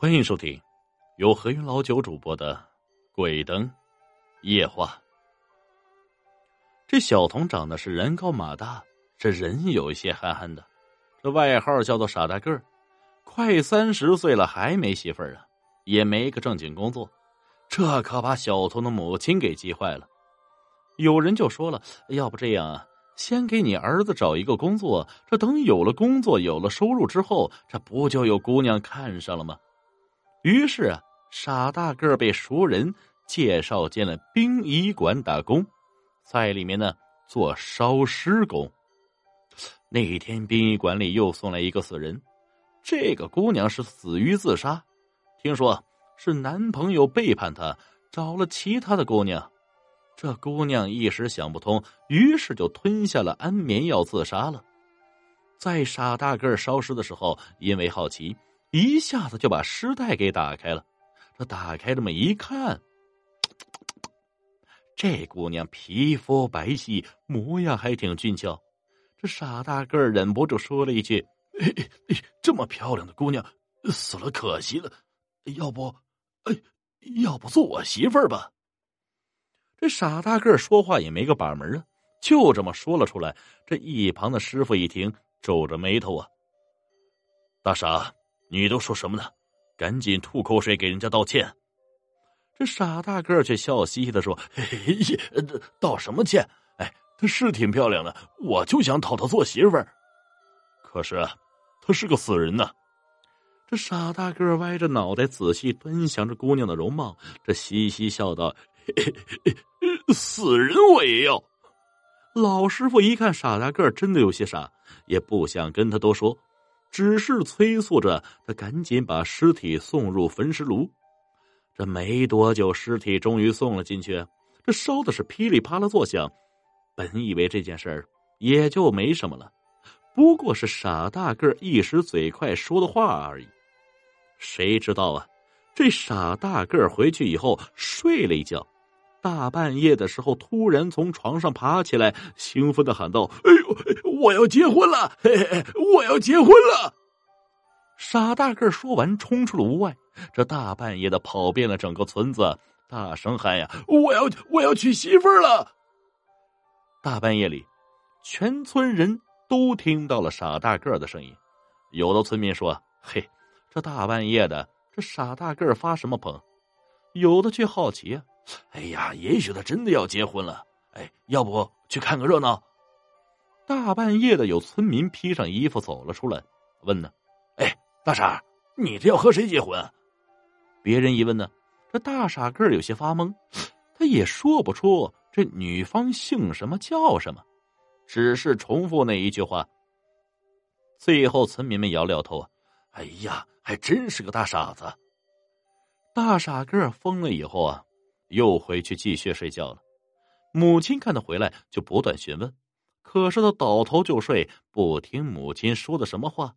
欢迎收听由何云老九主播的《鬼灯夜话》。这小童长得是人高马大，这人有一些憨憨的，这外号叫做傻大个儿。快三十岁了还没媳妇儿啊，也没个正经工作，这可把小童的母亲给急坏了。有人就说了：“要不这样啊，先给你儿子找一个工作，这等有了工作、有了收入之后，这不就有姑娘看上了吗？”于是啊，傻大个被熟人介绍进了殡仪馆打工，在里面呢做烧尸工。那一天殡仪馆里又送来一个死人，这个姑娘是死于自杀，听说是男朋友背叛她，找了其他的姑娘。这姑娘一时想不通，于是就吞下了安眠药自杀了。在傻大个烧尸的时候，因为好奇。一下子就把尸袋给打开了，这打开这么一看，这姑娘皮肤白皙，模样还挺俊俏。这傻大个忍不住说了一句：“这么漂亮的姑娘死了可惜了，要不，哎，要不做我媳妇儿吧？”这傻大个说话也没个把门啊，就这么说了出来。这一旁的师傅一听，皱着眉头啊，大傻。你都说什么呢？赶紧吐口水给人家道歉。这傻大个却笑嘻嘻的说：“嘿嘿，道什么歉？哎，她是挺漂亮的，我就想讨她做媳妇儿。可是，她是个死人呐。”这傻大个歪着脑袋仔细端详着姑娘的容貌，这嘻嘻笑道：“嘿嘿死人我也要。”老师傅一看傻大个真的有些傻，也不想跟他多说。只是催促着他赶紧把尸体送入焚尸炉。这没多久，尸体终于送了进去，这烧的是噼里啪啦作响。本以为这件事儿也就没什么了，不过是傻大个一时嘴快说的话而已。谁知道啊？这傻大个回去以后睡了一觉。大半夜的时候，突然从床上爬起来，兴奋的喊道：“哎呦，我要结婚了！嘿嘿，我要结婚了！”傻大个说完，冲出了屋外。这大半夜的跑遍了整个村子，大声喊呀：“我要，我要娶媳妇了！”大半夜里，全村人都听到了傻大个的声音。有的村民说：“嘿，这大半夜的，这傻大个发什么疯？”有的却好奇。哎呀，也许他真的要结婚了。哎，要不去看个热闹？大半夜的，有村民披上衣服走了出来，问呢：“哎，大傻，你这要和谁结婚？”别人一问呢，这大傻个有些发懵，他也说不出这女方姓什么叫什么，只是重复那一句话。最后，村民们摇了摇头：“哎呀，还真是个大傻子。”大傻个疯了以后啊。又回去继续睡觉了。母亲看他回来，就不断询问，可是他倒头就睡，不听母亲说的什么话，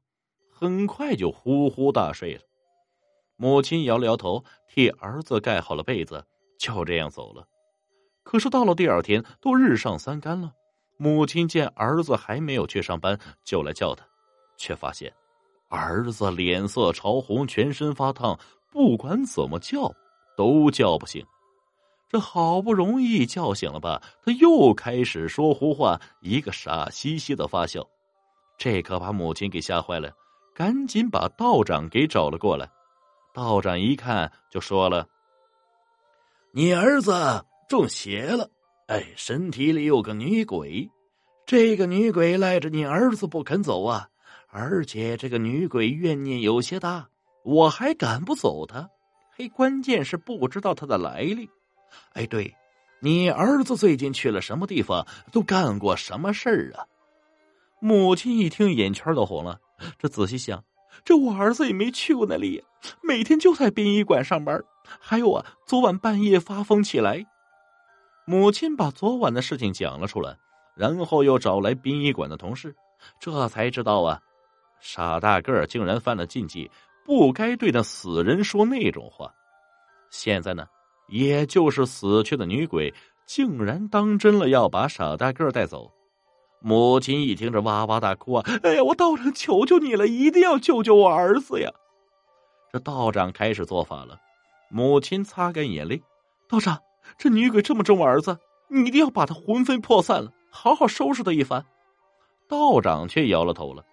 很快就呼呼大睡了。母亲摇了摇头，替儿子盖好了被子，就这样走了。可是到了第二天，都日上三竿了。母亲见儿子还没有去上班，就来叫他，却发现儿子脸色潮红，全身发烫，不管怎么叫都叫不醒。这好不容易叫醒了吧，他又开始说胡话，一个傻兮兮的发笑，这可把母亲给吓坏了，赶紧把道长给找了过来。道长一看就说了：“你儿子中邪了，哎，身体里有个女鬼，这个女鬼赖着你儿子不肯走啊，而且这个女鬼怨念有些大，我还赶不走她，嘿，关键是不知道她的来历。”哎，对，你儿子最近去了什么地方？都干过什么事儿啊？母亲一听，眼圈都红了。这仔细想，这我儿子也没去过那里，每天就在殡仪馆上班。还有啊，昨晚半夜发疯起来。母亲把昨晚的事情讲了出来，然后又找来殡仪馆的同事，这才知道啊，傻大个儿竟然犯了禁忌，不该对那死人说那种话。现在呢？也就是死去的女鬼，竟然当真了要把傻大个带走。母亲一听，这哇哇大哭啊！哎呀，我道长求求你了，一定要救救我儿子呀！这道长开始做法了。母亲擦干眼泪：“道长，这女鬼这么咒我儿子，你一定要把她魂飞魄散了，好好收拾她一番。”道长却摇了头了：“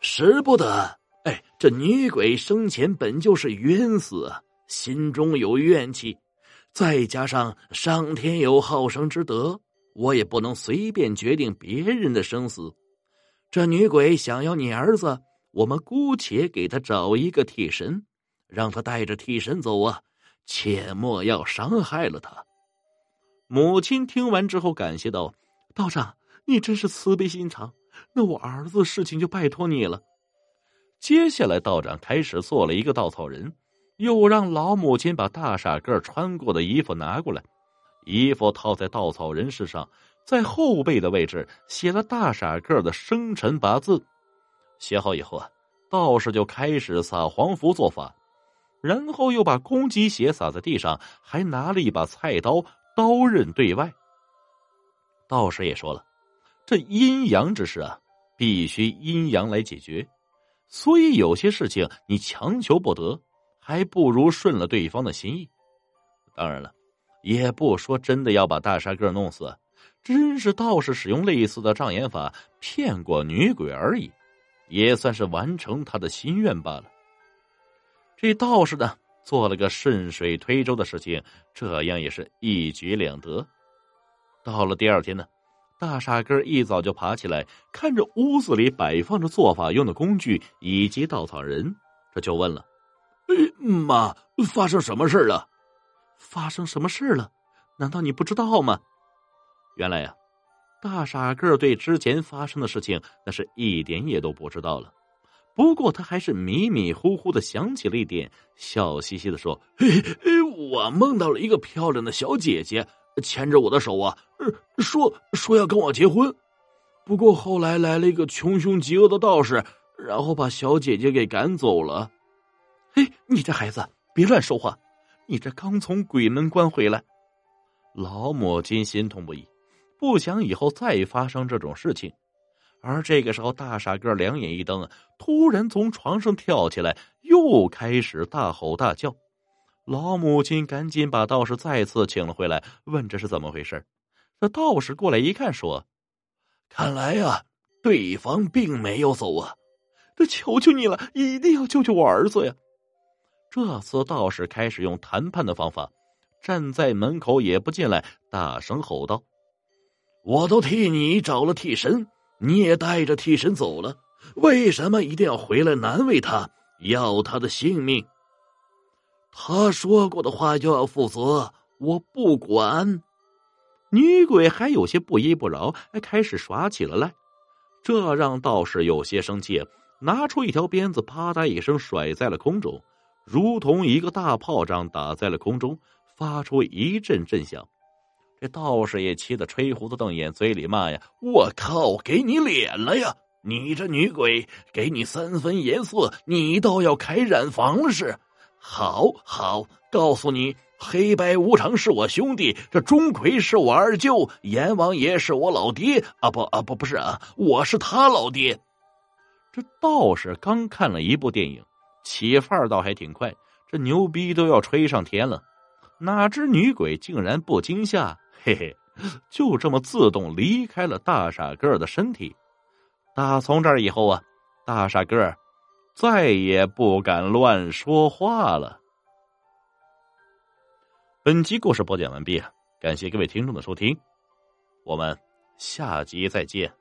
使不得！哎，这女鬼生前本就是冤死，心中有怨气，再加上上天有好生之德，我也不能随便决定别人的生死。这女鬼想要你儿子。”我们姑且给他找一个替身，让他带着替身走啊！切莫要伤害了他。母亲听完之后感谢道：“道长，你真是慈悲心肠。那我儿子事情就拜托你了。”接下来，道长开始做了一个稻草人，又让老母亲把大傻个穿过的衣服拿过来，衣服套在稻草人身上，在后背的位置写了大傻个的生辰八字。写好以后啊，道士就开始撒黄符做法，然后又把公鸡血撒在地上，还拿了一把菜刀，刀刃对外。道士也说了，这阴阳之事啊，必须阴阳来解决，所以有些事情你强求不得，还不如顺了对方的心意。当然了，也不说真的要把大沙个弄死，真是道士使用类似的障眼法骗过女鬼而已。也算是完成他的心愿罢了。这道士呢，做了个顺水推舟的事情，这样也是一举两得。到了第二天呢，大傻哥一早就爬起来，看着屋子里摆放着做法用的工具以及稻草人，这就问了：“妈，发生什么事了？发生什么事了？难道你不知道吗？原来呀。”大傻个对之前发生的事情那是一点也都不知道了，不过他还是迷迷糊糊的想起了一点，笑嘻嘻的说：“嘿，我梦到了一个漂亮的小姐姐，牵着我的手啊，说说要跟我结婚。不过后来来了一个穷凶极恶的道士，然后把小姐姐给赶走了。哎，你这孩子别乱说话，你这刚从鬼门关回来。”老母亲心痛不已。不想以后再发生这种事情，而这个时候，大傻个两眼一瞪，突然从床上跳起来，又开始大吼大叫。老母亲赶紧把道士再次请了回来，问这是怎么回事。这道士过来一看，说：“看来呀，对方并没有走啊，这求求你了，一定要救救我儿子呀！”这次道士开始用谈判的方法，站在门口也不进来，大声吼道。我都替你找了替身，你也带着替身走了，为什么一定要回来难为他，要他的性命？他说过的话就要负责，我不管。女鬼还有些不依不饶，开始耍起了赖，这让道士有些生气，拿出一条鞭子，啪嗒一声甩在了空中，如同一个大炮仗打在了空中，发出一阵阵响。这道士也气得吹胡子瞪眼，嘴里骂呀：“我靠，给你脸了呀！你这女鬼，给你三分颜色，你倒要开染房了是？好好，告诉你，黑白无常是我兄弟，这钟馗是我二舅，阎王爷是我老爹啊！不啊不不是啊，我是他老爹。”这道士刚看了一部电影，起范儿倒还挺快，这牛逼都要吹上天了，哪知女鬼竟然不惊吓。嘿嘿，就这么自动离开了大傻个的身体。打从这儿以后啊，大傻个再也不敢乱说话了。本集故事播讲完毕，感谢各位听众的收听，我们下集再见。